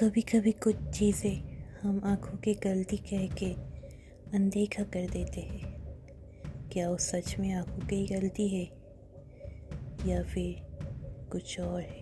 कभी कभी कुछ चीज़ें हम आँखों की गलती कह के अनदेखा कर देते हैं। क्या वो सच में आँखों की गलती है या फिर कुछ और है?